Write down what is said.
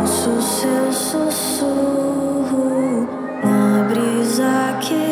posso ver criar.